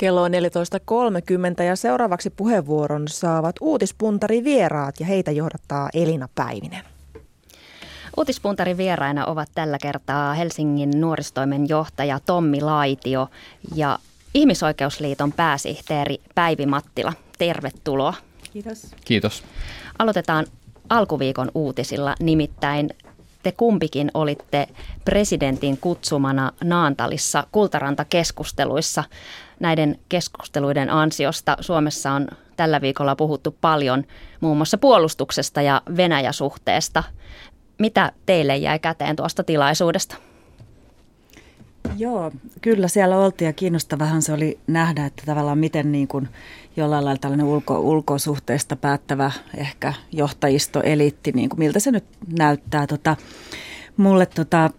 Kello on 14.30 ja seuraavaksi puheenvuoron saavat uutispuntari vieraat ja heitä johdattaa Elina Päivinen. Uutispuntarin vieraina ovat tällä kertaa Helsingin nuoristoimen johtaja Tommi Laitio ja Ihmisoikeusliiton pääsihteeri Päivi Mattila. Tervetuloa. Kiitos. Kiitos. Aloitetaan alkuviikon uutisilla, nimittäin te kumpikin olitte presidentin kutsumana Naantalissa kultarantakeskusteluissa. Näiden keskusteluiden ansiosta Suomessa on tällä viikolla puhuttu paljon muun muassa puolustuksesta ja Venäjä-suhteesta. Mitä teille jäi käteen tuosta tilaisuudesta? Joo, kyllä siellä oltiin ja kiinnostavahan se oli nähdä, että tavallaan miten niin kuin jollain lailla tällainen ulko, ulkosuhteista päättävä ehkä johtajisto, eliitti, niin kuin miltä se nyt näyttää. Tota, mulle tota,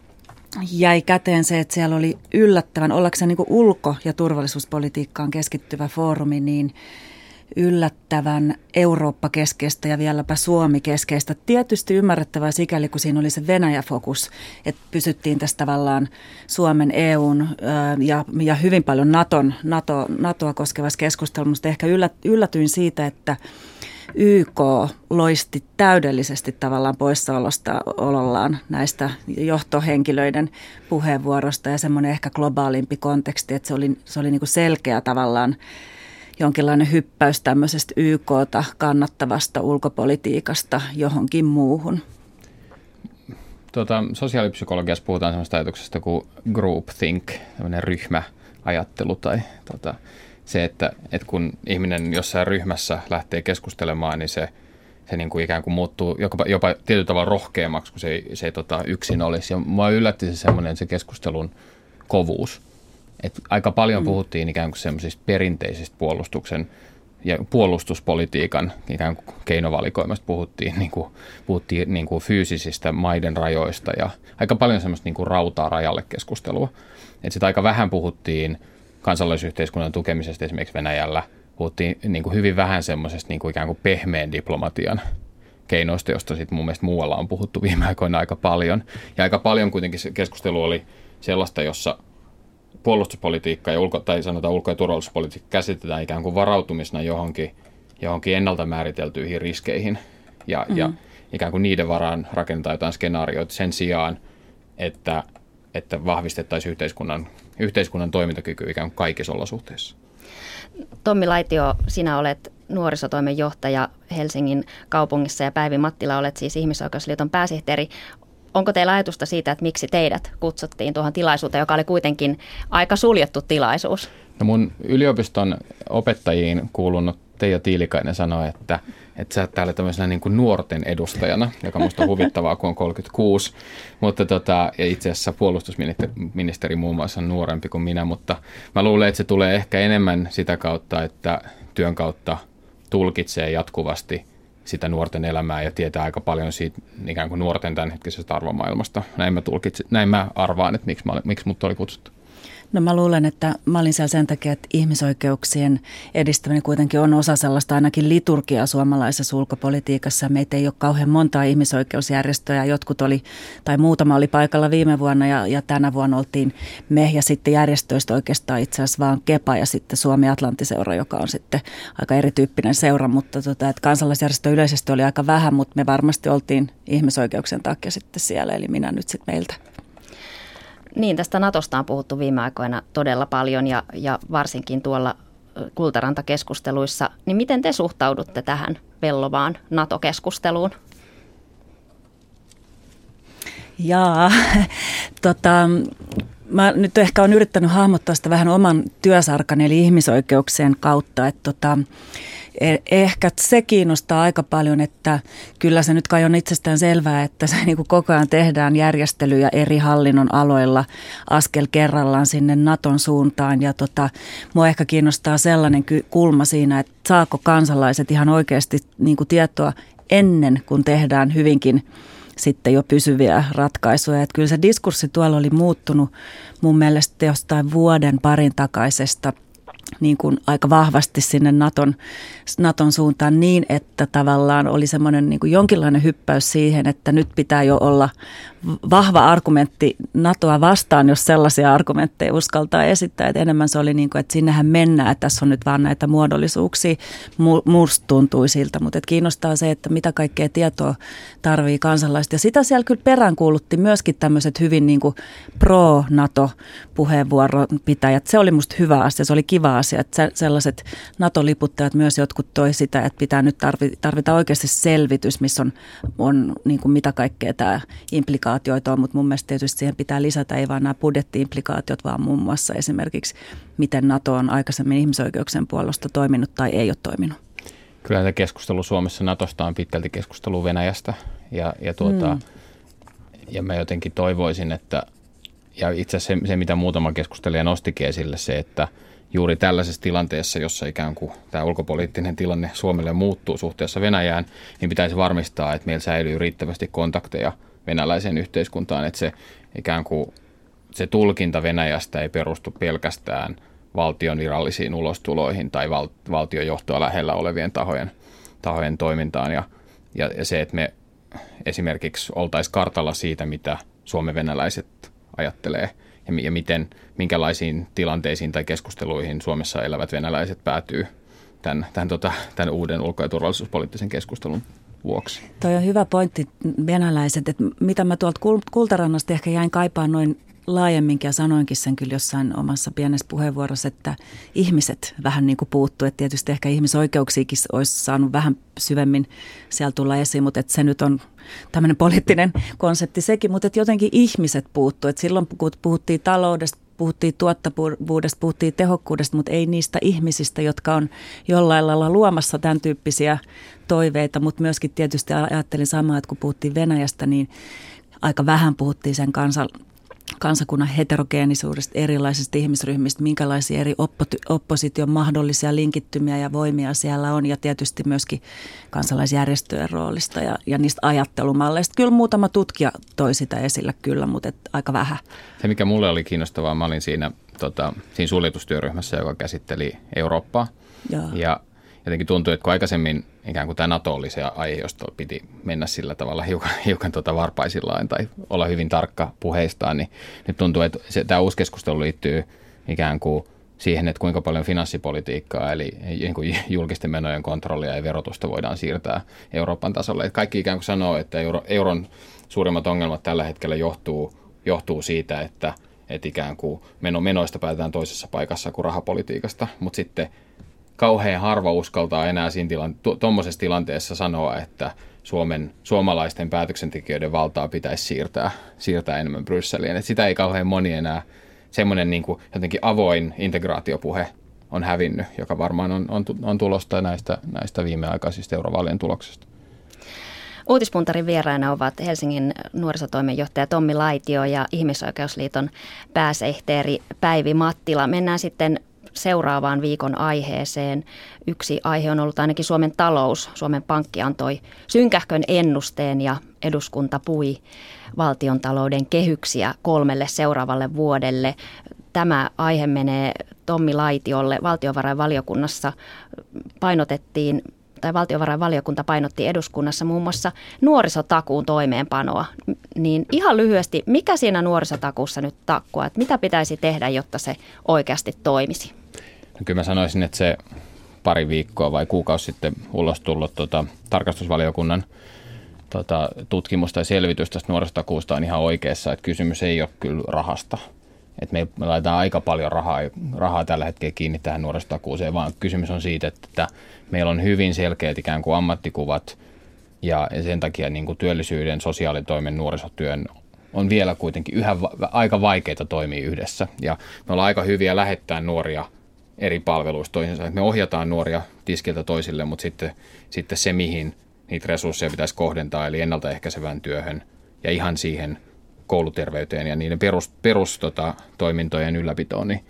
jäi käteen se, että siellä oli yllättävän, ollakseen niin ulko- ja turvallisuuspolitiikkaan keskittyvä foorumi, niin – yllättävän Eurooppa-keskeistä ja vieläpä Suomi-keskeistä. Tietysti ymmärrettävää sikäli, kun siinä oli se Venäjä-fokus, että pysyttiin tässä tavallaan Suomen, EUn ja, ja hyvin paljon Naton, NATO, NATOa koskevassa keskustelussa. Ehkä yllätyin siitä, että YK loisti täydellisesti tavallaan poissaolosta olollaan näistä johtohenkilöiden puheenvuorosta ja semmoinen ehkä globaalimpi konteksti, että se oli, se oli niin kuin selkeä tavallaan jonkinlainen hyppäys tämmöisestä YKta kannattavasta ulkopolitiikasta johonkin muuhun? Tuota, sosiaalipsykologiassa puhutaan sellaista ajatuksesta kuin groupthink, tämmöinen ryhmäajattelu tai tuota, se, että, että kun ihminen jossain ryhmässä lähtee keskustelemaan, niin se, se niin kuin ikään kuin muuttuu jopa, jopa tietyllä tavalla rohkeammaksi, kun se se ei tota, yksin olisi. Ja mua yllätti se semmoinen se keskustelun kovuus. Et aika paljon mm. puhuttiin ikään kuin semmoisista perinteisistä puolustuksen ja puolustuspolitiikan ikään kuin keinovalikoimasta puhuttiin, niin kuin, puhuttiin niin kuin fyysisistä maiden rajoista ja aika paljon semmoista niin kuin rautaa rajalle keskustelua. Sitten aika vähän puhuttiin kansalaisyhteiskunnan tukemisesta esimerkiksi Venäjällä. Puhuttiin niin kuin hyvin vähän semmoisesta niin kuin ikään kuin pehmeän diplomatian keinoista, josta sitten mun mielestä muualla on puhuttu viime aikoina aika paljon. Ja aika paljon kuitenkin se keskustelu oli sellaista, jossa puolustuspolitiikka ja ulko, tai sanotaan ulko- ja turvallisuuspolitiikka käsitetään ikään kuin varautumisena johonkin, johonkin ennalta määriteltyihin riskeihin ja, mm-hmm. ja ikään kuin niiden varaan rakentaa jotain skenaarioita sen sijaan, että, että vahvistettaisiin yhteiskunnan, yhteiskunnan toimintakyky ikään kuin kaikissa olosuhteissa. Tommi Laitio, sinä olet nuorisotoimen johtaja Helsingin kaupungissa ja Päivi Mattila olet siis Ihmisoikeusliiton pääsihteeri. Onko teillä ajatusta siitä, että miksi teidät kutsuttiin tuohon tilaisuuteen, joka oli kuitenkin aika suljettu tilaisuus? No mun yliopiston opettajiin kuulunut Teija Tiilikainen sanoi, että, että sä oot täällä tämmöisenä niin kuin nuorten edustajana, joka musta on huvittavaa, kun on 36. Mutta tota, ja itse asiassa puolustusministeri muun muassa on nuorempi kuin minä, mutta mä luulen, että se tulee ehkä enemmän sitä kautta, että työn kautta tulkitsee jatkuvasti – sitä nuorten elämää ja tietää aika paljon siitä ikään kuin nuorten tämänhetkisestä arvomaailmasta. Näin mä, tulkitsin, näin mä arvaan, että miksi, mä, miksi mut oli kutsuttu. No mä luulen, että mä olin siellä sen takia, että ihmisoikeuksien edistäminen kuitenkin on osa sellaista ainakin liturgiaa suomalaisessa ulkopolitiikassa. Meitä ei ole kauhean montaa ihmisoikeusjärjestöä. Jotkut oli, tai muutama oli paikalla viime vuonna ja, ja tänä vuonna oltiin me ja sitten järjestöistä oikeastaan itse asiassa vaan Kepa ja sitten Suomi Atlantiseura, joka on sitten aika erityyppinen seura. Mutta tota, että kansalaisjärjestö yleisesti oli aika vähän, mutta me varmasti oltiin ihmisoikeuksien takia sitten siellä, eli minä nyt sitten meiltä. Niin, tästä Natosta on puhuttu viime aikoina todella paljon ja, ja varsinkin tuolla kultarantakeskusteluissa. Niin miten te suhtaudutte tähän vellovaan NATO-keskusteluun? Jaa, tota, mä nyt ehkä olen yrittänyt hahmottaa sitä vähän oman työsarkani eli ihmisoikeuksien kautta, että tota, ehkä se kiinnostaa aika paljon, että kyllä se nyt kai on itsestään selvää, että se niin kuin koko ajan tehdään järjestelyjä eri hallinnon aloilla askel kerrallaan sinne Naton suuntaan. Ja tota, mua ehkä kiinnostaa sellainen kulma siinä, että saako kansalaiset ihan oikeasti niin kuin tietoa ennen kuin tehdään hyvinkin sitten jo pysyviä ratkaisuja. Että kyllä se diskurssi tuolla oli muuttunut mun mielestä jostain vuoden parin takaisesta – niin kuin aika vahvasti sinne Naton, Naton suuntaan niin, että tavallaan oli semmoinen niin kuin jonkinlainen hyppäys siihen, että nyt pitää jo olla vahva argumentti NATOa vastaan, jos sellaisia argumentteja uskaltaa esittää. Että enemmän se oli niin kuin, että sinnehän mennään, että tässä on nyt vaan näitä muodollisuuksia. Musta tuntui siltä, mutta että kiinnostaa se, että mitä kaikkea tietoa tarvii kansalaiset. Ja sitä siellä kyllä peräänkuulutti myöskin tämmöiset hyvin niin kuin pro-NATO-puheenvuoronpitäjät. Se oli musta hyvä asia, se oli kiva asia, että sellaiset NATO-liputtajat myös jotkut toi sitä, että pitää nyt tarvita oikeasti selvitys, missä on, on niin kuin mitä kaikkea tämä implikaatioita on, mutta mun mielestä tietysti siihen pitää lisätä ei vain nämä budjettiimplikaatiot, vaan muun muassa esimerkiksi, miten NATO on aikaisemmin ihmisoikeuksien puolesta toiminut tai ei ole toiminut. Kyllä tämä keskustelu Suomessa Natosta on pitkälti keskustelu Venäjästä ja, ja, tuota, mm. ja mä jotenkin toivoisin, että ja itse asiassa se, se, mitä muutama keskustelija nostikin esille, se, että juuri tällaisessa tilanteessa, jossa ikään kuin tämä ulkopoliittinen tilanne Suomelle muuttuu suhteessa Venäjään, niin pitäisi varmistaa, että meillä säilyy riittävästi kontakteja – venäläiseen yhteiskuntaan, että se ikään kuin se tulkinta Venäjästä ei perustu pelkästään valtion virallisiin ulostuloihin tai val, valtiojohtoa lähellä olevien tahojen, tahojen toimintaan. Ja, ja, ja se, että me esimerkiksi oltaisiin kartalla siitä, mitä Suomen venäläiset ajattelee ja, ja miten, minkälaisiin tilanteisiin tai keskusteluihin Suomessa elävät venäläiset päätyy tämän, tämän, tota, tämän uuden ulko- ja turvallisuuspoliittisen keskustelun vuoksi. Toi on hyvä pointti venäläiset, että mitä mä tuolta Kultarannasta ehkä jäin kaipaan noin laajemminkin ja sanoinkin sen kyllä jossain omassa pienessä puheenvuorossa, että ihmiset vähän niin kuin puuttuu. Että tietysti ehkä ihmisoikeuksiakin olisi saanut vähän syvemmin siellä tulla esiin, mutta että se nyt on tämmöinen poliittinen konsepti sekin, mutta että jotenkin ihmiset puuttuu. Että silloin kun puhuttiin taloudesta, puhuttiin tuottavuudesta, puhuttiin tehokkuudesta, mutta ei niistä ihmisistä, jotka on jollain lailla luomassa tämän tyyppisiä toiveita, mutta myöskin tietysti ajattelin samaa, että kun puhuttiin Venäjästä, niin aika vähän puhuttiin sen kansan, kansakunnan heterogeenisuudesta, erilaisista ihmisryhmistä, minkälaisia eri oppo- opposition mahdollisia linkittymiä ja voimia siellä on ja tietysti myöskin kansalaisjärjestöjen roolista ja, ja niistä ajattelumalleista. Kyllä muutama tutkija toi sitä esillä kyllä, mutta et aika vähän. Se, mikä mulle oli kiinnostavaa, mä olin siinä, tota, siinä suljetustyöryhmässä, joka käsitteli Eurooppaa. Joo. Ja jotenkin tuntui, että kun aikaisemmin ikään kuin tämä NATO oli se aihe, josta piti mennä sillä tavalla hiukan, hiukan tuota varpaisillaan tai olla hyvin tarkka puheistaan, niin nyt tuntuu, että se, tämä uusi keskustelu liittyy ikään kuin siihen, että kuinka paljon finanssipolitiikkaa, eli niin kuin julkisten menojen kontrollia ja verotusta voidaan siirtää Euroopan tasolle. Että kaikki ikään kuin sanoo, että euro, euron suurimmat ongelmat tällä hetkellä johtuu, johtuu siitä, että, että ikään kuin meno, menoista päätetään toisessa paikassa kuin rahapolitiikasta, mutta sitten kauhean harva uskaltaa enää siinä tilan, tuommoisessa tilanteessa sanoa, että Suomen, suomalaisten päätöksentekijöiden valtaa pitäisi siirtää, siirtää enemmän Brysseliin. Et sitä ei kauhean moni enää, semmoinen niin kuin jotenkin avoin integraatiopuhe on hävinnyt, joka varmaan on, on, on tulosta näistä, näistä viimeaikaisista eurovaalien tuloksista. Uutispuntarin vieraina ovat Helsingin nuorisotoimenjohtaja Tommi Laitio ja Ihmisoikeusliiton pääsehteeri Päivi Mattila. Mennään sitten seuraavaan viikon aiheeseen. Yksi aihe on ollut ainakin Suomen talous. Suomen Pankki antoi synkähkön ennusteen ja eduskunta pui valtiontalouden kehyksiä kolmelle seuraavalle vuodelle. Tämä aihe menee Tommi Laitiolle. Valtiovarainvaliokunnassa painotettiin tai valtiovarainvaliokunta painotti eduskunnassa muun muassa nuorisotakuun toimeenpanoa. Niin ihan lyhyesti, mikä siinä nuorisotakuussa nyt takkua, että mitä pitäisi tehdä, jotta se oikeasti toimisi? No kyllä mä sanoisin, että se pari viikkoa vai kuukausi sitten ulos tullut tota, tarkastusvaliokunnan tota, tutkimus tai selvitys tästä nuorisotakuusta on ihan oikeassa, että kysymys ei ole kyllä rahasta. Et me, me laitetaan aika paljon rahaa, rahaa tällä hetkellä kiinni tähän nuorisotakuuseen, vaan kysymys on siitä, että meillä on hyvin selkeät ikään kuin ammattikuvat ja sen takia niin kuin työllisyyden, sosiaalitoimen, nuorisotyön on vielä kuitenkin yhä va- aika vaikeita toimia yhdessä. Ja me ollaan aika hyviä lähettää nuoria eri palveluista toisensa. Me ohjataan nuoria tiskiltä toisille, mutta sitten, sitten se, mihin niitä resursseja pitäisi kohdentaa, eli ennaltaehkäisevään työhön ja ihan siihen kouluterveyteen ja niiden perus, perustoimintojen tota, ylläpitoon, niin,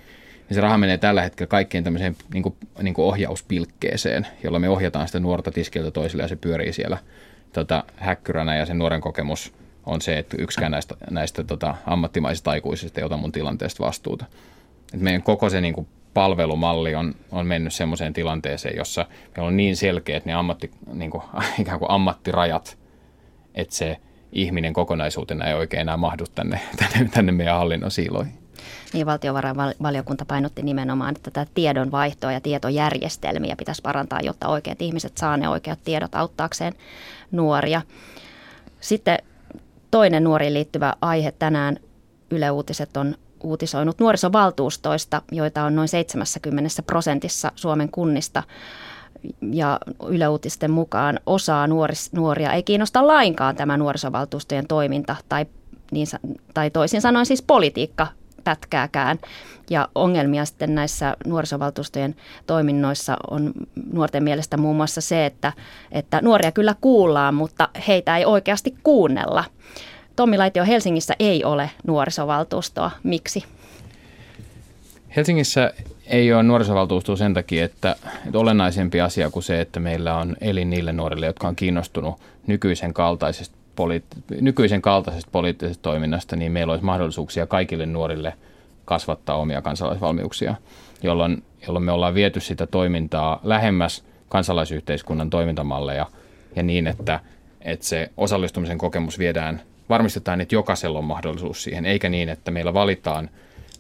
niin se raha menee tällä hetkellä kaikkien tämmöiseen niin kuin, niin kuin ohjauspilkkeeseen, jolla me ohjataan sitä nuorta tiskiltä toisille ja se pyörii siellä tota, häkkyränä ja sen nuoren kokemus on se, että yksikään näistä, näistä tota, ammattimaisista aikuisista ei ota mun tilanteesta vastuuta. Et meidän koko se niin kuin, palvelumalli on, on mennyt semmoiseen tilanteeseen, jossa meillä on niin selkeät ne ammatti, niin kuin, ikään kuin ammattirajat, että se ihminen kokonaisuutena ei oikein enää mahdu tänne, tänne, tänne meidän hallinnon siiloihin. Niin valtiovarainvaliokunta painotti nimenomaan, että tätä tiedonvaihtoa ja tietojärjestelmiä pitäisi parantaa, jotta oikeat ihmiset saa ne oikeat tiedot auttaakseen nuoria. Sitten toinen nuoriin liittyvä aihe tänään Yle Uutiset on uutisoinut nuorisovaltuustoista, joita on noin 70 prosentissa Suomen kunnista. Ja Yle Uutisten mukaan osaa nuoris, nuoria ei kiinnosta lainkaan tämä nuorisovaltuustojen toiminta tai, niin, tai toisin sanoen siis politiikka pätkääkään. Ja ongelmia sitten näissä nuorisovaltuustojen toiminnoissa on nuorten mielestä muun muassa se, että, että nuoria kyllä kuullaan, mutta heitä ei oikeasti kuunnella. Tommi Laitio Helsingissä ei ole nuorisovaltuustoa. Miksi? Helsingissä ei ole nuorisovaltuustoa sen takia, että, että olennaisempi asia kuin se, että meillä on elin niille nuorille, jotka on kiinnostunut nykyisen kaltaisesta, poliitt- nykyisen kaltaisesta poliittisesta toiminnasta, niin meillä olisi mahdollisuuksia kaikille nuorille kasvattaa omia kansalaisvalmiuksia, jolloin, jolloin me ollaan viety sitä toimintaa lähemmäs kansalaisyhteiskunnan toimintamalleja ja niin, että, että se osallistumisen kokemus viedään varmistetaan, että jokaisella on mahdollisuus siihen, eikä niin, että meillä valitaan,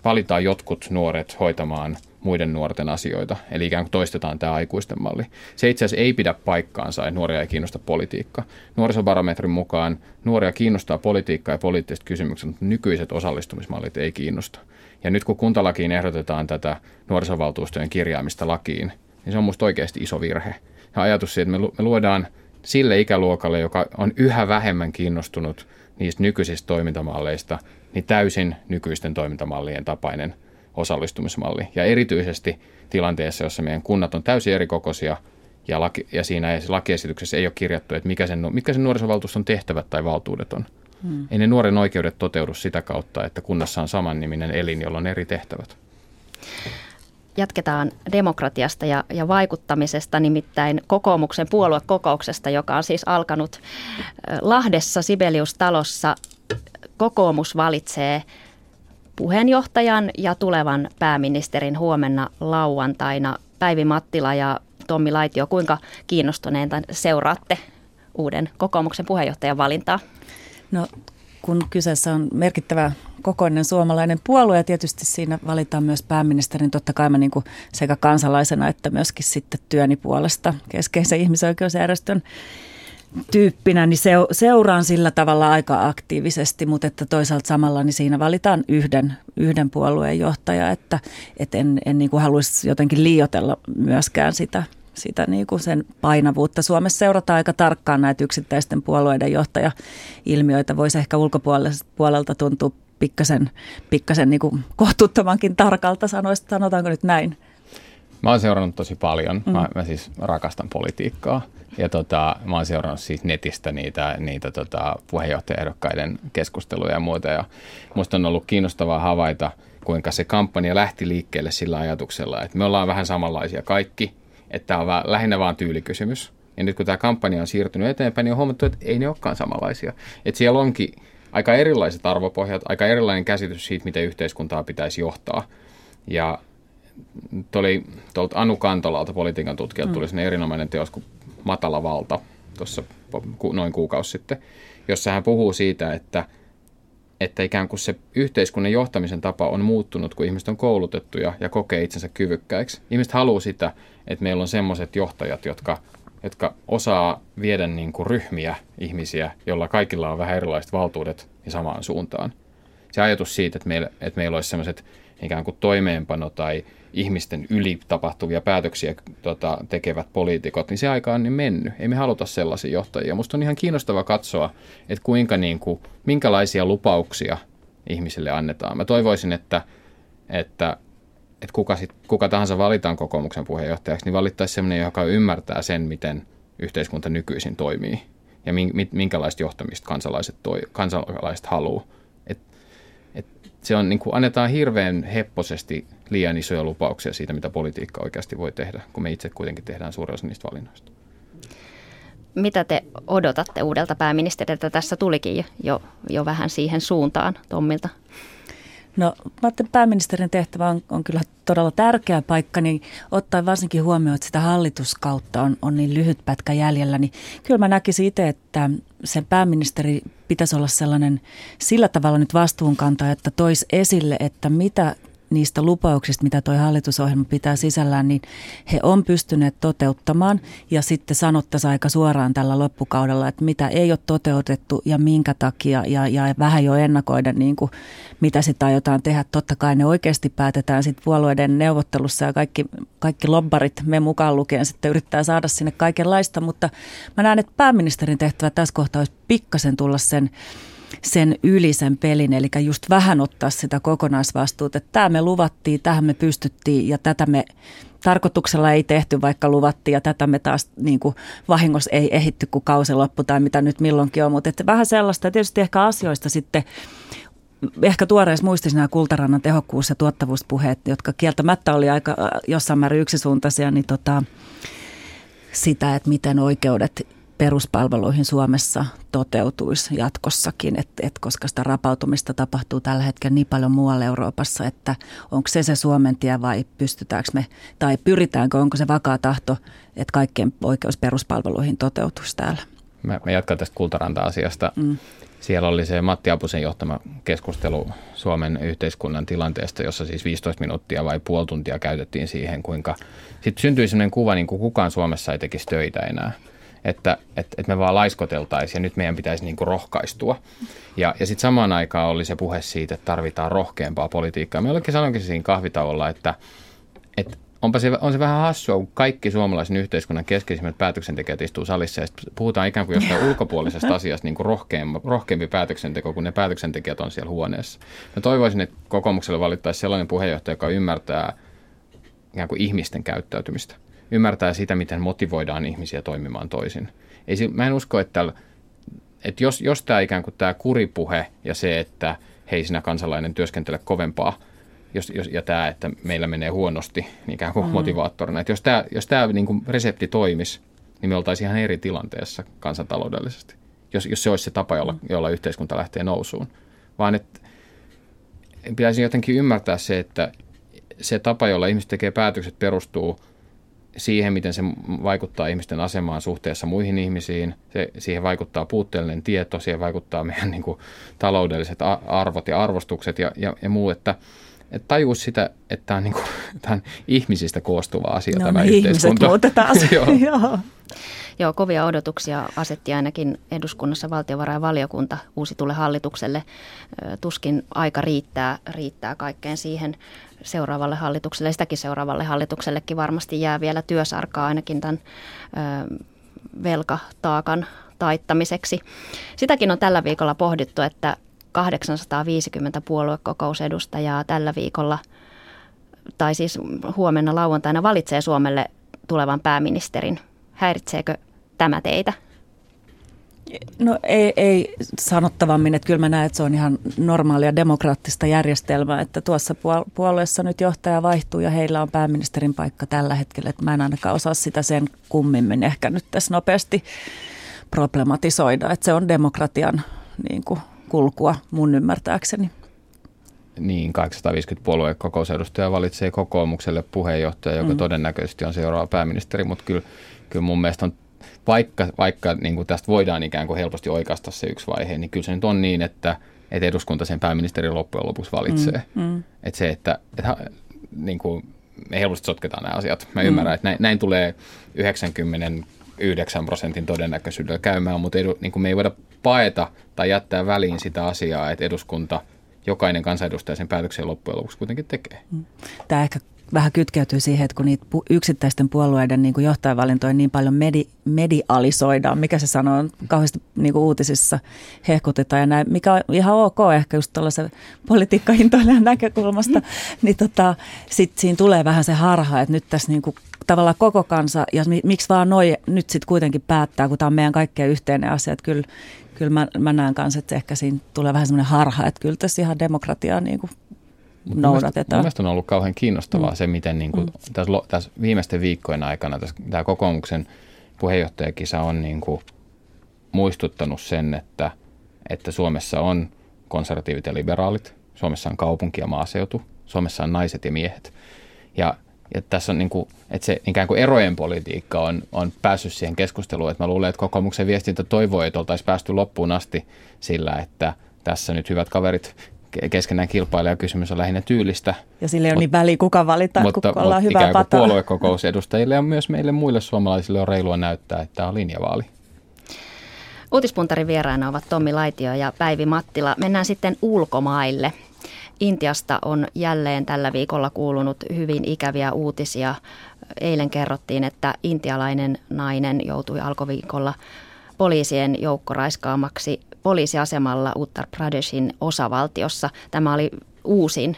valitaan jotkut nuoret hoitamaan muiden nuorten asioita, eli ikään kuin toistetaan tämä aikuisten malli. Se itse asiassa ei pidä paikkaansa, että nuoria ei kiinnosta politiikka. Nuorisobarometrin mukaan nuoria kiinnostaa politiikka ja poliittiset kysymykset, mutta nykyiset osallistumismallit ei kiinnosta. Ja nyt kun kuntalakiin ehdotetaan tätä nuorisovaltuustojen kirjaamista lakiin, niin se on minusta oikeasti iso virhe. Ja ajatus siitä, että me luodaan sille ikäluokalle, joka on yhä vähemmän kiinnostunut niistä nykyisistä toimintamalleista, niin täysin nykyisten toimintamallien tapainen osallistumismalli. Ja erityisesti tilanteessa, jossa meidän kunnat on täysin erikokoisia ja, laki, ja siinä lakiesityksessä ei ole kirjattu, että mikä sen, mitkä sen nuorisovaltuuston tehtävät tai valtuudet on. Hmm. Ei ne nuoren oikeudet toteudu sitä kautta, että kunnassa on saman niminen elin, jolla on eri tehtävät jatketaan demokratiasta ja, ja vaikuttamisesta, nimittäin kokoomuksen puoluekokouksesta, joka on siis alkanut Lahdessa Sibelius-talossa. Kokoomus valitsee puheenjohtajan ja tulevan pääministerin huomenna lauantaina. Päivi Mattila ja Tommi Laitio, kuinka kiinnostuneenta seuraatte uuden kokoomuksen puheenjohtajan valintaa? No kun kyseessä on merkittävä kokoinen suomalainen puolue ja tietysti siinä valitaan myös pääministerin, totta kai mä niin kuin sekä kansalaisena että myöskin sitten työni puolesta keskeisen ihmisoikeusjärjestön tyyppinä, niin seuraan sillä tavalla aika aktiivisesti, mutta että toisaalta samalla niin siinä valitaan yhden, yhden puolueen johtaja, että, että en, en niin kuin haluaisi jotenkin liioitella myöskään sitä sitä niin kuin sen painavuutta. Suomessa seurataan aika tarkkaan näitä yksittäisten puolueiden johtajailmiöitä. Voisi ehkä ulkopuolelta tuntua pikkasen, pikkasen niin kuin kohtuuttomankin tarkalta, sanoista, sanotaanko nyt näin? Mä oon seurannut tosi paljon. Mm. Mä, mä siis rakastan politiikkaa. Ja tota, mä oon seurannut siis netistä niitä, niitä tota, puheenjohtajaehdokkaiden keskusteluja ja muuta. Ja musta on ollut kiinnostavaa havaita, kuinka se kampanja lähti liikkeelle sillä ajatuksella, että me ollaan vähän samanlaisia kaikki – että tämä on vaan, lähinnä vain tyylikysymys. Ja nyt kun tämä kampanja on siirtynyt eteenpäin, niin on huomattu, että ei ne olekaan samanlaisia. Että siellä onkin aika erilaiset arvopohjat, aika erilainen käsitys siitä, miten yhteiskuntaa pitäisi johtaa. Ja tuli tuolta Anu Kantolalta, politiikan tutkijalta, tuli mm. sinne erinomainen teos kuin Matala valta tuossa noin kuukausi sitten, jossa hän puhuu siitä, että – että ikään kuin se yhteiskunnan johtamisen tapa on muuttunut, kun ihmiset on koulutettuja ja kokee itsensä kyvykkäiksi. Ihmiset haluaa sitä, että meillä on semmoiset johtajat, jotka, jotka osaa viedä niin kuin ryhmiä ihmisiä, jolla kaikilla on vähän erilaiset valtuudet ja samaan suuntaan. Se ajatus siitä, että meillä, että meillä olisi semmoiset ikään kuin toimeenpano tai ihmisten yli tapahtuvia päätöksiä tota, tekevät poliitikot, niin se aika on niin mennyt. Ei me haluta sellaisia johtajia. Musta on ihan kiinnostava katsoa, että kuinka niin kuin, minkälaisia lupauksia ihmisille annetaan. Mä toivoisin, että, että, että kuka, sit, kuka tahansa valitaan kokoomuksen puheenjohtajaksi, niin valittaisi sellainen, joka ymmärtää sen, miten yhteiskunta nykyisin toimii ja minkälaista johtamista kansalaiset, toi, kansalaiset haluaa se on, niin kuin, annetaan hirveän hepposesti liian isoja lupauksia siitä, mitä politiikka oikeasti voi tehdä, kun me itse kuitenkin tehdään suurin osa niistä valinnoista. Mitä te odotatte uudelta pääministeriltä? Tässä tulikin jo, jo vähän siihen suuntaan Tommilta. No mä pääministerin tehtävä on, on kyllä todella tärkeä paikka, niin ottaen varsinkin huomioon, että sitä hallituskautta on, on niin lyhyt pätkä jäljellä, niin kyllä mä näkisin itse, että sen pääministeri pitäisi olla sellainen sillä tavalla nyt vastuunkantaja, että toisi esille, että mitä niistä lupauksista, mitä tuo hallitusohjelma pitää sisällään, niin he on pystyneet toteuttamaan. Ja sitten sanottaisiin aika suoraan tällä loppukaudella, että mitä ei ole toteutettu ja minkä takia ja, ja vähän jo ennakoida, niin kuin, mitä sitä aiotaan tehdä. Totta kai ne oikeasti päätetään sitten puolueiden neuvottelussa ja kaikki, kaikki lobbarit, me mukaan lukien, sitten yrittää saada sinne kaikenlaista. Mutta mä näen, että pääministerin tehtävä tässä kohtaa olisi pikkasen tulla sen sen yli sen pelin, eli just vähän ottaa sitä kokonaisvastuuta, tämä me luvattiin, tähän me pystyttiin ja tätä me tarkoituksella ei tehty, vaikka luvattiin ja tätä me taas niin kuin vahingossa ei ehitty, kun kausi loppu tai mitä nyt milloinkin on, mutta että vähän sellaista. Ja tietysti ehkä asioista sitten ehkä tuoreessa muistissa nämä Kultarannan tehokkuus- ja tuottavuuspuheet, jotka kieltämättä oli aika jossain määrin yksisuuntaisia, niin tota, sitä, että miten oikeudet peruspalveluihin Suomessa toteutuisi jatkossakin, et, et koska sitä rapautumista tapahtuu tällä hetkellä niin paljon muualla Euroopassa, että onko se se Suomen tie vai pystytäänkö me, tai pyritäänkö, onko se vakaa tahto, että kaikkien oikeus peruspalveluihin toteutuisi täällä. Mä, mä jatkan tästä Kultaranta-asiasta. Mm. Siellä oli se Matti Apusen johtama keskustelu Suomen yhteiskunnan tilanteesta, jossa siis 15 minuuttia vai puoli tuntia käytettiin siihen, kuinka sitten syntyi sellainen kuva, niin kuin kukaan Suomessa ei tekisi töitä enää että, että, että me vaan laiskoteltaisiin ja nyt meidän pitäisi niin kuin rohkaistua. Ja, ja sitten samaan aikaan oli se puhe siitä, että tarvitaan rohkeampaa politiikkaa. Me olikin sanoinkin siinä kahvitauolla, että, että onpa se, on se vähän hassua, kun kaikki suomalaisen yhteiskunnan keskeisimmät päätöksentekijät istuu salissa ja puhutaan ikään kuin jostain ulkopuolisesta asiasta niin kuin rohkeampi, rohkeampi päätöksenteko, kun ne päätöksentekijät on siellä huoneessa. Mä toivoisin, että kokoomukselle valittaisi sellainen puheenjohtaja, joka ymmärtää ikään kuin ihmisten käyttäytymistä ymmärtää sitä, miten motivoidaan ihmisiä toimimaan toisin. Ei, mä en usko, että, että jos, jos tämä ikään kuin tämä kuripuhe ja se, että hei sinä kansalainen työskentele kovempaa, jos, jos, ja tämä, että meillä menee huonosti niin ikään kuin mm. motivaattorina, että jos tämä, jos tämä niin kuin resepti toimisi, niin me oltaisiin ihan eri tilanteessa kansantaloudellisesti, jos, jos se olisi se tapa, jolla, jolla yhteiskunta lähtee nousuun. Vaan että pitäisi jotenkin ymmärtää se, että se tapa, jolla ihmiset tekee päätökset, perustuu – siihen, miten se vaikuttaa ihmisten asemaan suhteessa muihin ihmisiin. Se, siihen vaikuttaa puutteellinen tieto, siihen vaikuttaa meidän niin kuin, taloudelliset arvot ja arvostukset ja, ja, ja muu, että, että tajuu sitä, että tämä on, niin kuin, tämä on ihmisistä koostuva asia no, tämä yhteiskunta. muutetaan. Joo. Joo. Joo, kovia odotuksia asetti ainakin eduskunnassa valtiovarainvaliokunta uusitulle hallitukselle. Tuskin aika riittää, riittää kaikkeen siihen seuraavalle hallitukselle sitäkin seuraavalle hallituksellekin varmasti jää vielä työsarkaa ainakin tämän ö, velkataakan taittamiseksi. Sitäkin on tällä viikolla pohdittu, että 850 puoluekokousedustajaa tällä viikolla, tai siis huomenna lauantaina valitsee Suomelle tulevan pääministerin. Häiritseekö tämä teitä? No ei, ei sanottavammin, että kyllä mä näen, että se on ihan normaalia demokraattista järjestelmää, että tuossa puolueessa nyt johtaja vaihtuu ja heillä on pääministerin paikka tällä hetkellä, että mä en ainakaan osaa sitä sen kummimmin ehkä nyt tässä nopeasti problematisoida, että se on demokratian niin kuin, kulkua mun ymmärtääkseni. Niin, 850 puolueen kokousedustajaa valitsee kokoomukselle puheenjohtaja, joka mm. todennäköisesti on seuraava pääministeri, mutta kyllä, kyllä mun mielestä on vaikka, vaikka niin kuin tästä voidaan ikään kuin helposti oikaista se yksi vaihe, niin kyllä se nyt on niin, että, että eduskunta sen pääministerin loppujen lopuksi valitsee. Mm, mm. Että se, että, että niin kuin, me helposti sotketaan nämä asiat. Mä mm. ymmärrän, että näin, näin tulee 99 prosentin todennäköisyydellä käymään, mutta edu, niin kuin me ei voida paeta tai jättää väliin sitä asiaa, että eduskunta jokainen kansanedustaja sen päätöksen loppujen lopuksi kuitenkin tekee. Mm. Tämä ehkä vähän kytkeytyy siihen, että kun niitä yksittäisten puolueiden niin kuin johtajavalintoja niin paljon medi, medialisoidaan, mikä se sanoo, kauheasti niin kuin uutisissa hehkutetaan ja näin, mikä on ihan ok ehkä just tuollaisen politiikkahintoilijan näkökulmasta, mm. niin tota, sitten siinä tulee vähän se harha, että nyt tässä niin kuin tavallaan koko kansa, ja miksi vaan noi nyt sitten kuitenkin päättää, kun tämä on meidän kaikkien yhteinen asia, että kyllä, kyllä mä, mä näen kanssa, että ehkä siinä tulee vähän semmoinen harha, että kyllä tässä ihan demokratiaa niin kuin noudatetaan. Mielestäni on ollut kauhean kiinnostavaa mm. se, miten niin kuin, mm. tässä, tässä viimeisten viikkojen aikana tässä, tämä kokoomuksen puheenjohtajakisa on niin kuin, muistuttanut sen, että, että Suomessa on konservatiivit ja liberaalit Suomessa on kaupunki ja maaseutu, Suomessa on naiset ja miehet. Ja, ja tässä on niin kuin, että se ikään kuin erojen politiikka on, on päässyt siihen keskusteluun, että mä luulen, että kokoomuksen viestintä toivoo, että oltaisiin päästy loppuun asti sillä, että tässä nyt hyvät kaverit keskenään kilpailija kysymys on lähinnä tyylistä. Ja sille ei ole niin väliä, kuka valitaan, mutta, kun ollaan hyvää pataa. puoluekokousedustajille ja myös meille muille suomalaisille on reilua näyttää, että tämä on linjavaali. Uutispuntarin vieraina ovat Tommi Laitio ja Päivi Mattila. Mennään sitten ulkomaille. Intiasta on jälleen tällä viikolla kuulunut hyvin ikäviä uutisia. Eilen kerrottiin, että intialainen nainen joutui alkoviikolla poliisien joukkoraiskaamaksi poliisiasemalla Uttar Pradeshin osavaltiossa. Tämä oli uusin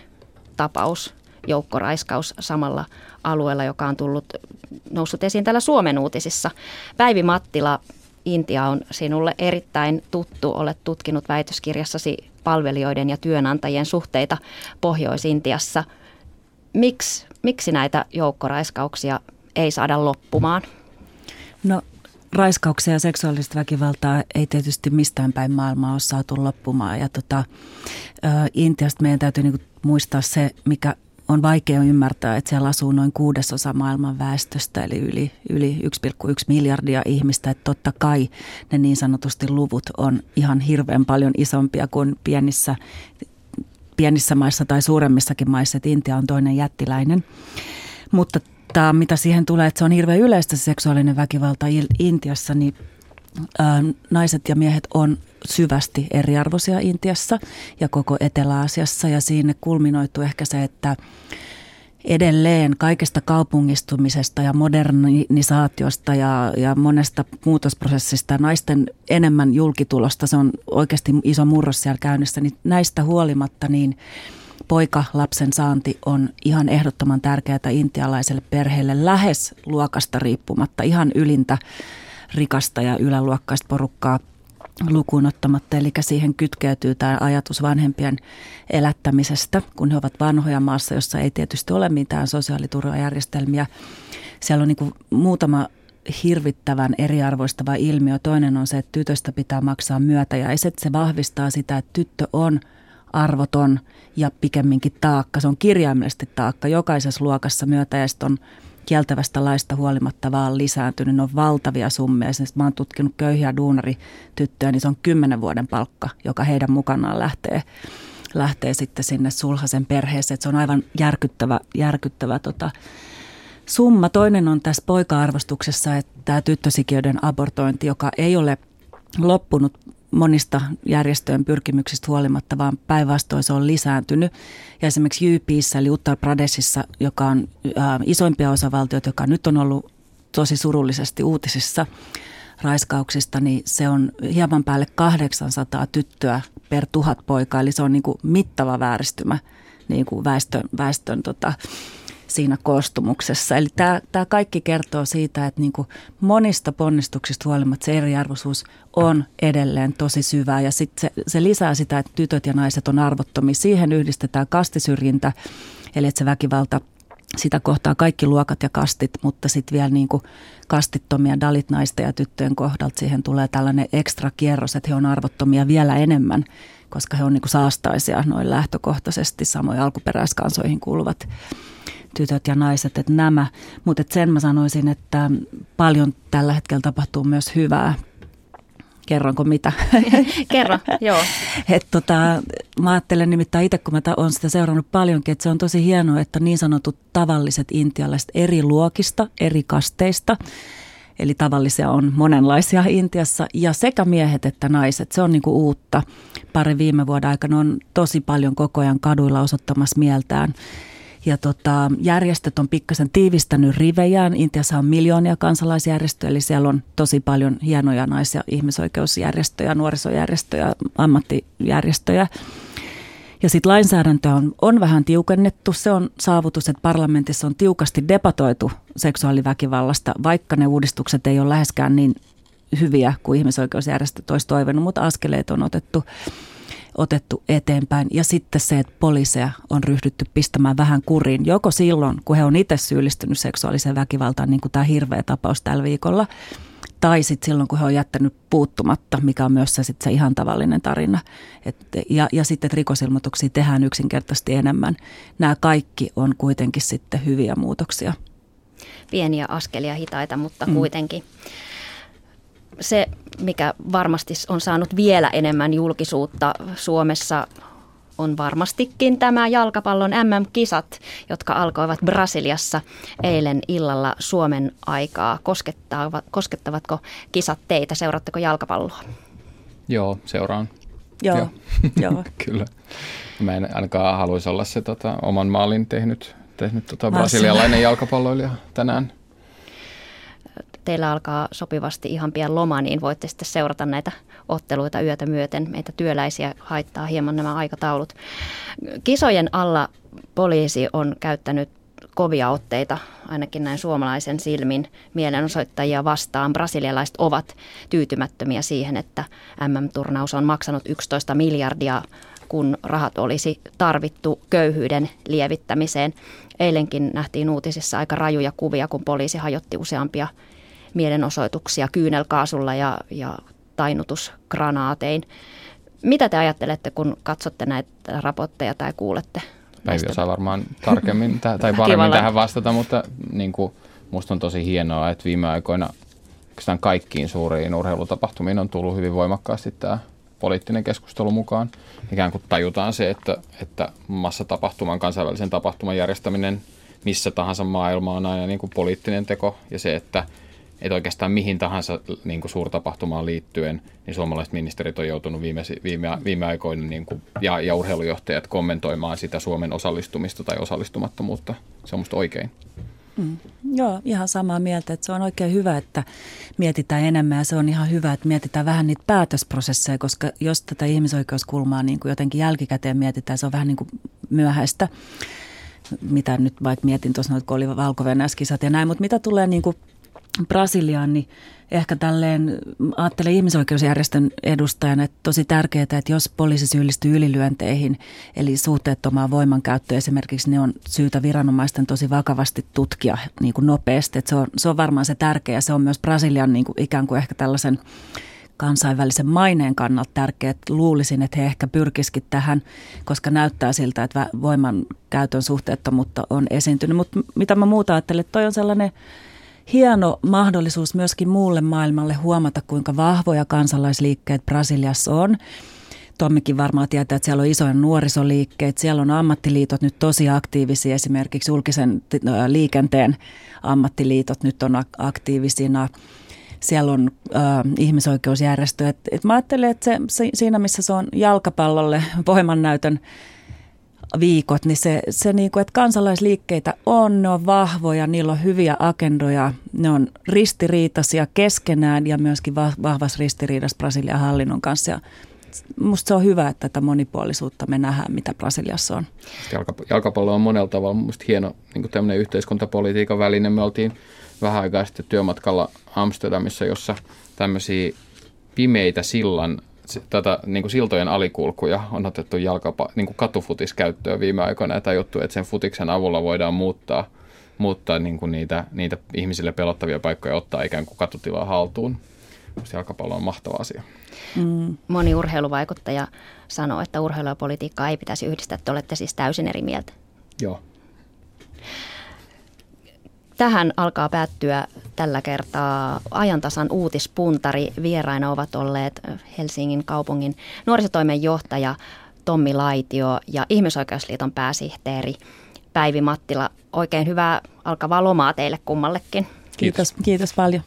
tapaus, joukkoraiskaus samalla alueella, joka on tullut, noussut esiin täällä Suomen uutisissa. Päivi Mattila, Intia on sinulle erittäin tuttu. Olet tutkinut väitöskirjassasi palvelijoiden ja työnantajien suhteita Pohjois-Intiassa. Miks, miksi näitä joukkoraiskauksia ei saada loppumaan? No raiskauksia ja seksuaalista väkivaltaa ei tietysti mistään päin maailmaa ole saatu loppumaan. Ja tota, Intiasta meidän täytyy niinku muistaa se, mikä on vaikea ymmärtää, että siellä asuu noin kuudesosa maailman väestöstä, eli yli, yli 1,1 miljardia ihmistä. Että totta kai ne niin sanotusti luvut on ihan hirveän paljon isompia kuin pienissä, pienissä maissa tai suuremmissakin maissa, että Intia on toinen jättiläinen. Mutta tämä, mitä siihen tulee, että se on hirveän yleistä se seksuaalinen väkivalta Intiassa, niin naiset ja miehet on syvästi eriarvoisia Intiassa ja koko Etelä-Aasiassa. Ja siinä kulminoitu ehkä se, että edelleen kaikesta kaupungistumisesta ja modernisaatiosta ja, ja monesta muutosprosessista naisten enemmän julkitulosta, se on oikeasti iso murros siellä käynnissä, niin näistä huolimatta niin poika lapsen saanti on ihan ehdottoman tärkeää intialaiselle perheelle lähes luokasta riippumatta, ihan ylintä rikasta ja yläluokkaista porukkaa lukuun ottamatta. Eli siihen kytkeytyy tämä ajatus vanhempien elättämisestä, kun he ovat vanhoja maassa, jossa ei tietysti ole mitään sosiaaliturvajärjestelmiä. Siellä on niin muutama hirvittävän eriarvoistava ilmiö. Toinen on se, että tytöstä pitää maksaa myötäjäiset. Se vahvistaa sitä, että tyttö on arvoton ja pikemminkin taakka. Se on kirjaimellisesti taakka. Jokaisessa luokassa myötäjäiset on kieltävästä laista huolimatta vaan lisääntynyt. Ne on valtavia summia. Esimerkiksi mä oon tutkinut köyhiä duunarityttöjä, niin se on kymmenen vuoden palkka, joka heidän mukanaan lähtee, lähtee sitten sinne sulhasen perheeseen. Se on aivan järkyttävä, järkyttävä tota, summa. Toinen on tässä poika-arvostuksessa, että tämä tyttösikiöiden abortointi, joka ei ole loppunut monista järjestöjen pyrkimyksistä huolimatta, vaan päinvastoin se on lisääntynyt. Ja esimerkiksi JPissä eli Uttar Pradeshissa, joka on ä, isoimpia osavaltioita, joka nyt on ollut tosi surullisesti uutisissa raiskauksista, niin se on hieman päälle 800 tyttöä per tuhat poikaa. Eli se on niin kuin mittava vääristymä niin kuin väestön, väestön tota, siinä koostumuksessa. Eli tämä, tämä kaikki kertoo siitä, että niin kuin monista ponnistuksista huolimatta se eriarvoisuus on edelleen tosi syvää ja sit se, se lisää sitä, että tytöt ja naiset on arvottomia. Siihen yhdistetään kastisyrjintä, eli että se väkivalta sitä kohtaa kaikki luokat ja kastit, mutta sitten vielä niin kuin kastittomia dalit naisten ja tyttöjen kohdalta siihen tulee tällainen ekstra kierros, että he on arvottomia vielä enemmän, koska he on niin kuin saastaisia noin lähtökohtaisesti samoin alkuperäiskansoihin kuuluvat tytöt ja naiset, että nämä. Mutta sen mä sanoisin, että paljon tällä hetkellä tapahtuu myös hyvää. Kerronko mitä? Kerro, joo. Et tota, mä ajattelen nimittäin itse, kun mä oon sitä seurannut paljonkin, että se on tosi hienoa, että niin sanotut tavalliset intialaiset eri luokista, eri kasteista, eli tavallisia on monenlaisia Intiassa, ja sekä miehet että naiset, se on niinku uutta. Pari viime vuoden aikana on tosi paljon koko ajan kaduilla osoittamassa mieltään ja tota, järjestöt on pikkasen tiivistänyt rivejään. Intiassa on miljoonia kansalaisjärjestöjä, eli siellä on tosi paljon hienoja naisia, ihmisoikeusjärjestöjä, nuorisojärjestöjä, ammattijärjestöjä. Ja sitten lainsäädäntö on, on vähän tiukennettu. Se on saavutus, että parlamentissa on tiukasti debatoitu seksuaaliväkivallasta, vaikka ne uudistukset ei ole läheskään niin hyviä kuin ihmisoikeusjärjestöt olisi toivonut, mutta askeleet on otettu otettu eteenpäin. Ja sitten se, että poliiseja on ryhdytty pistämään vähän kuriin, joko silloin, kun he on itse syyllistynyt seksuaaliseen väkivaltaan, niin kuin tämä hirveä tapaus tällä viikolla, tai sitten silloin, kun he on jättänyt puuttumatta, mikä on myös se, sit se ihan tavallinen tarina. Et, ja, ja sitten, että rikosilmoituksia tehdään yksinkertaisesti enemmän. Nämä kaikki on kuitenkin sitten hyviä muutoksia. Pieniä askelia, hitaita, mutta mm. kuitenkin. Se, mikä varmasti on saanut vielä enemmän julkisuutta Suomessa on varmastikin tämä jalkapallon MM-kisat, jotka alkoivat Brasiliassa eilen illalla Suomen aikaa. Koskettavat, koskettavatko kisat teitä? Seuraatteko jalkapalloa? Joo, seuraan. Joo, Joo. Joo. kyllä. Mä en ainakaan haluaisi olla se tota, oman maalin tehnyt, tehnyt tota, brasilialainen jalkapalloilija tänään teillä alkaa sopivasti ihan pian loma, niin voitte sitten seurata näitä otteluita yötä myöten. Meitä työläisiä haittaa hieman nämä aikataulut. Kisojen alla poliisi on käyttänyt kovia otteita, ainakin näin suomalaisen silmin, mielenosoittajia vastaan. Brasilialaiset ovat tyytymättömiä siihen, että MM-turnaus on maksanut 11 miljardia kun rahat olisi tarvittu köyhyyden lievittämiseen. Eilenkin nähtiin uutisissa aika rajuja kuvia, kun poliisi hajotti useampia mielenosoituksia kyynelkaasulla ja, ja tainutusgranaatein. Mitä te ajattelette, kun katsotte näitä raportteja tai kuulette? Päivi osaa varmaan tarkemmin tai paremmin tähän vastata, mutta niin kuin, musta on tosi hienoa, että viime aikoina kaikkiin suuriin urheilutapahtumiin on tullut hyvin voimakkaasti tämä poliittinen keskustelu mukaan. Ikään kuin tajutaan se, että, että massatapahtuman, kansainvälisen tapahtuman järjestäminen missä tahansa maailma on aina niin kuin poliittinen teko ja se, että että oikeastaan mihin tahansa niin kuin suurtapahtumaan liittyen, niin suomalaiset ministerit on joutunut viime, viime, viime aikoina niin kuin, ja, ja urheilujohtajat kommentoimaan sitä Suomen osallistumista tai osallistumattomuutta. Se on musta oikein. Mm. Joo, ihan samaa mieltä, että se on oikein hyvä, että mietitään enemmän ja se on ihan hyvä, että mietitään vähän niitä päätösprosesseja, koska jos tätä ihmisoikeuskulmaa niin kuin jotenkin jälkikäteen mietitään, se on vähän niin kuin myöhäistä mitä nyt vaikka mietin tuossa, kun oli valko ja näin, mutta mitä tulee niin kuin Brasiliaan, niin ehkä tälleen ajattelen ihmisoikeusjärjestön edustajana, että tosi tärkeää, että jos poliisi syyllistyy ylilyönteihin, eli suhteettomaan voimankäyttöön esimerkiksi, ne on syytä viranomaisten tosi vakavasti tutkia niin kuin nopeasti. Että se, on, se on varmaan se tärkeä, se on myös Brasilian niin kuin ikään kuin ehkä tällaisen kansainvälisen maineen kannalta tärkeää. Että luulisin, että he ehkä pyrkisikin tähän, koska näyttää siltä, että voiman käytön suhteettomuutta on esiintynyt. Mutta mitä mä muuta ajattelen, että toi on sellainen hieno mahdollisuus myöskin muulle maailmalle huomata, kuinka vahvoja kansalaisliikkeet Brasiliassa on. Tommikin varmaan tietää, että siellä on isoja nuorisoliikkeet, siellä on ammattiliitot nyt tosi aktiivisia, esimerkiksi julkisen liikenteen ammattiliitot nyt on aktiivisina siellä on äh, ihmisoikeusjärjestö. Et, et mä ajattelen, että se, se, siinä missä se on jalkapallolle voimannäytön viikot, niin se, se niin kuin, että kansalaisliikkeitä on, ne on vahvoja, niillä on hyviä agendoja, ne on ristiriitaisia keskenään ja myöskin vahvas ristiriidas Brasilian hallinnon kanssa. Ja musta se on hyvä, että tätä monipuolisuutta me nähdään, mitä Brasiliassa on. Jalkapallo on monella tavalla musta hieno niin tämmöinen yhteiskuntapolitiikan väline. Me oltiin vähän aikaa sitten työmatkalla Amsterdamissa, jossa tämmöisiä pimeitä sillan tätä niin kuin siltojen alikulkuja on otettu jalkapa, niin kuin katufutiskäyttöön viime aikoina ja tajuttu, että sen futiksen avulla voidaan muuttaa, muuttaa niin kuin niitä, niitä ihmisille pelottavia paikkoja ottaa ikään kuin katutilaa haltuun. Jalkapallo on mahtava asia. Mm. Moni urheiluvaikuttaja sanoo, että urheilu ja politiikkaa ei pitäisi yhdistää. Te olette siis täysin eri mieltä. Joo. Tähän alkaa päättyä tällä kertaa ajantasan uutispuntari. Vieraina ovat olleet Helsingin kaupungin nuorisotoimen johtaja Tommi Laitio ja Ihmisoikeusliiton pääsihteeri Päivi Mattila. Oikein hyvää alkavaa lomaa teille kummallekin. Kiitos, kiitos paljon.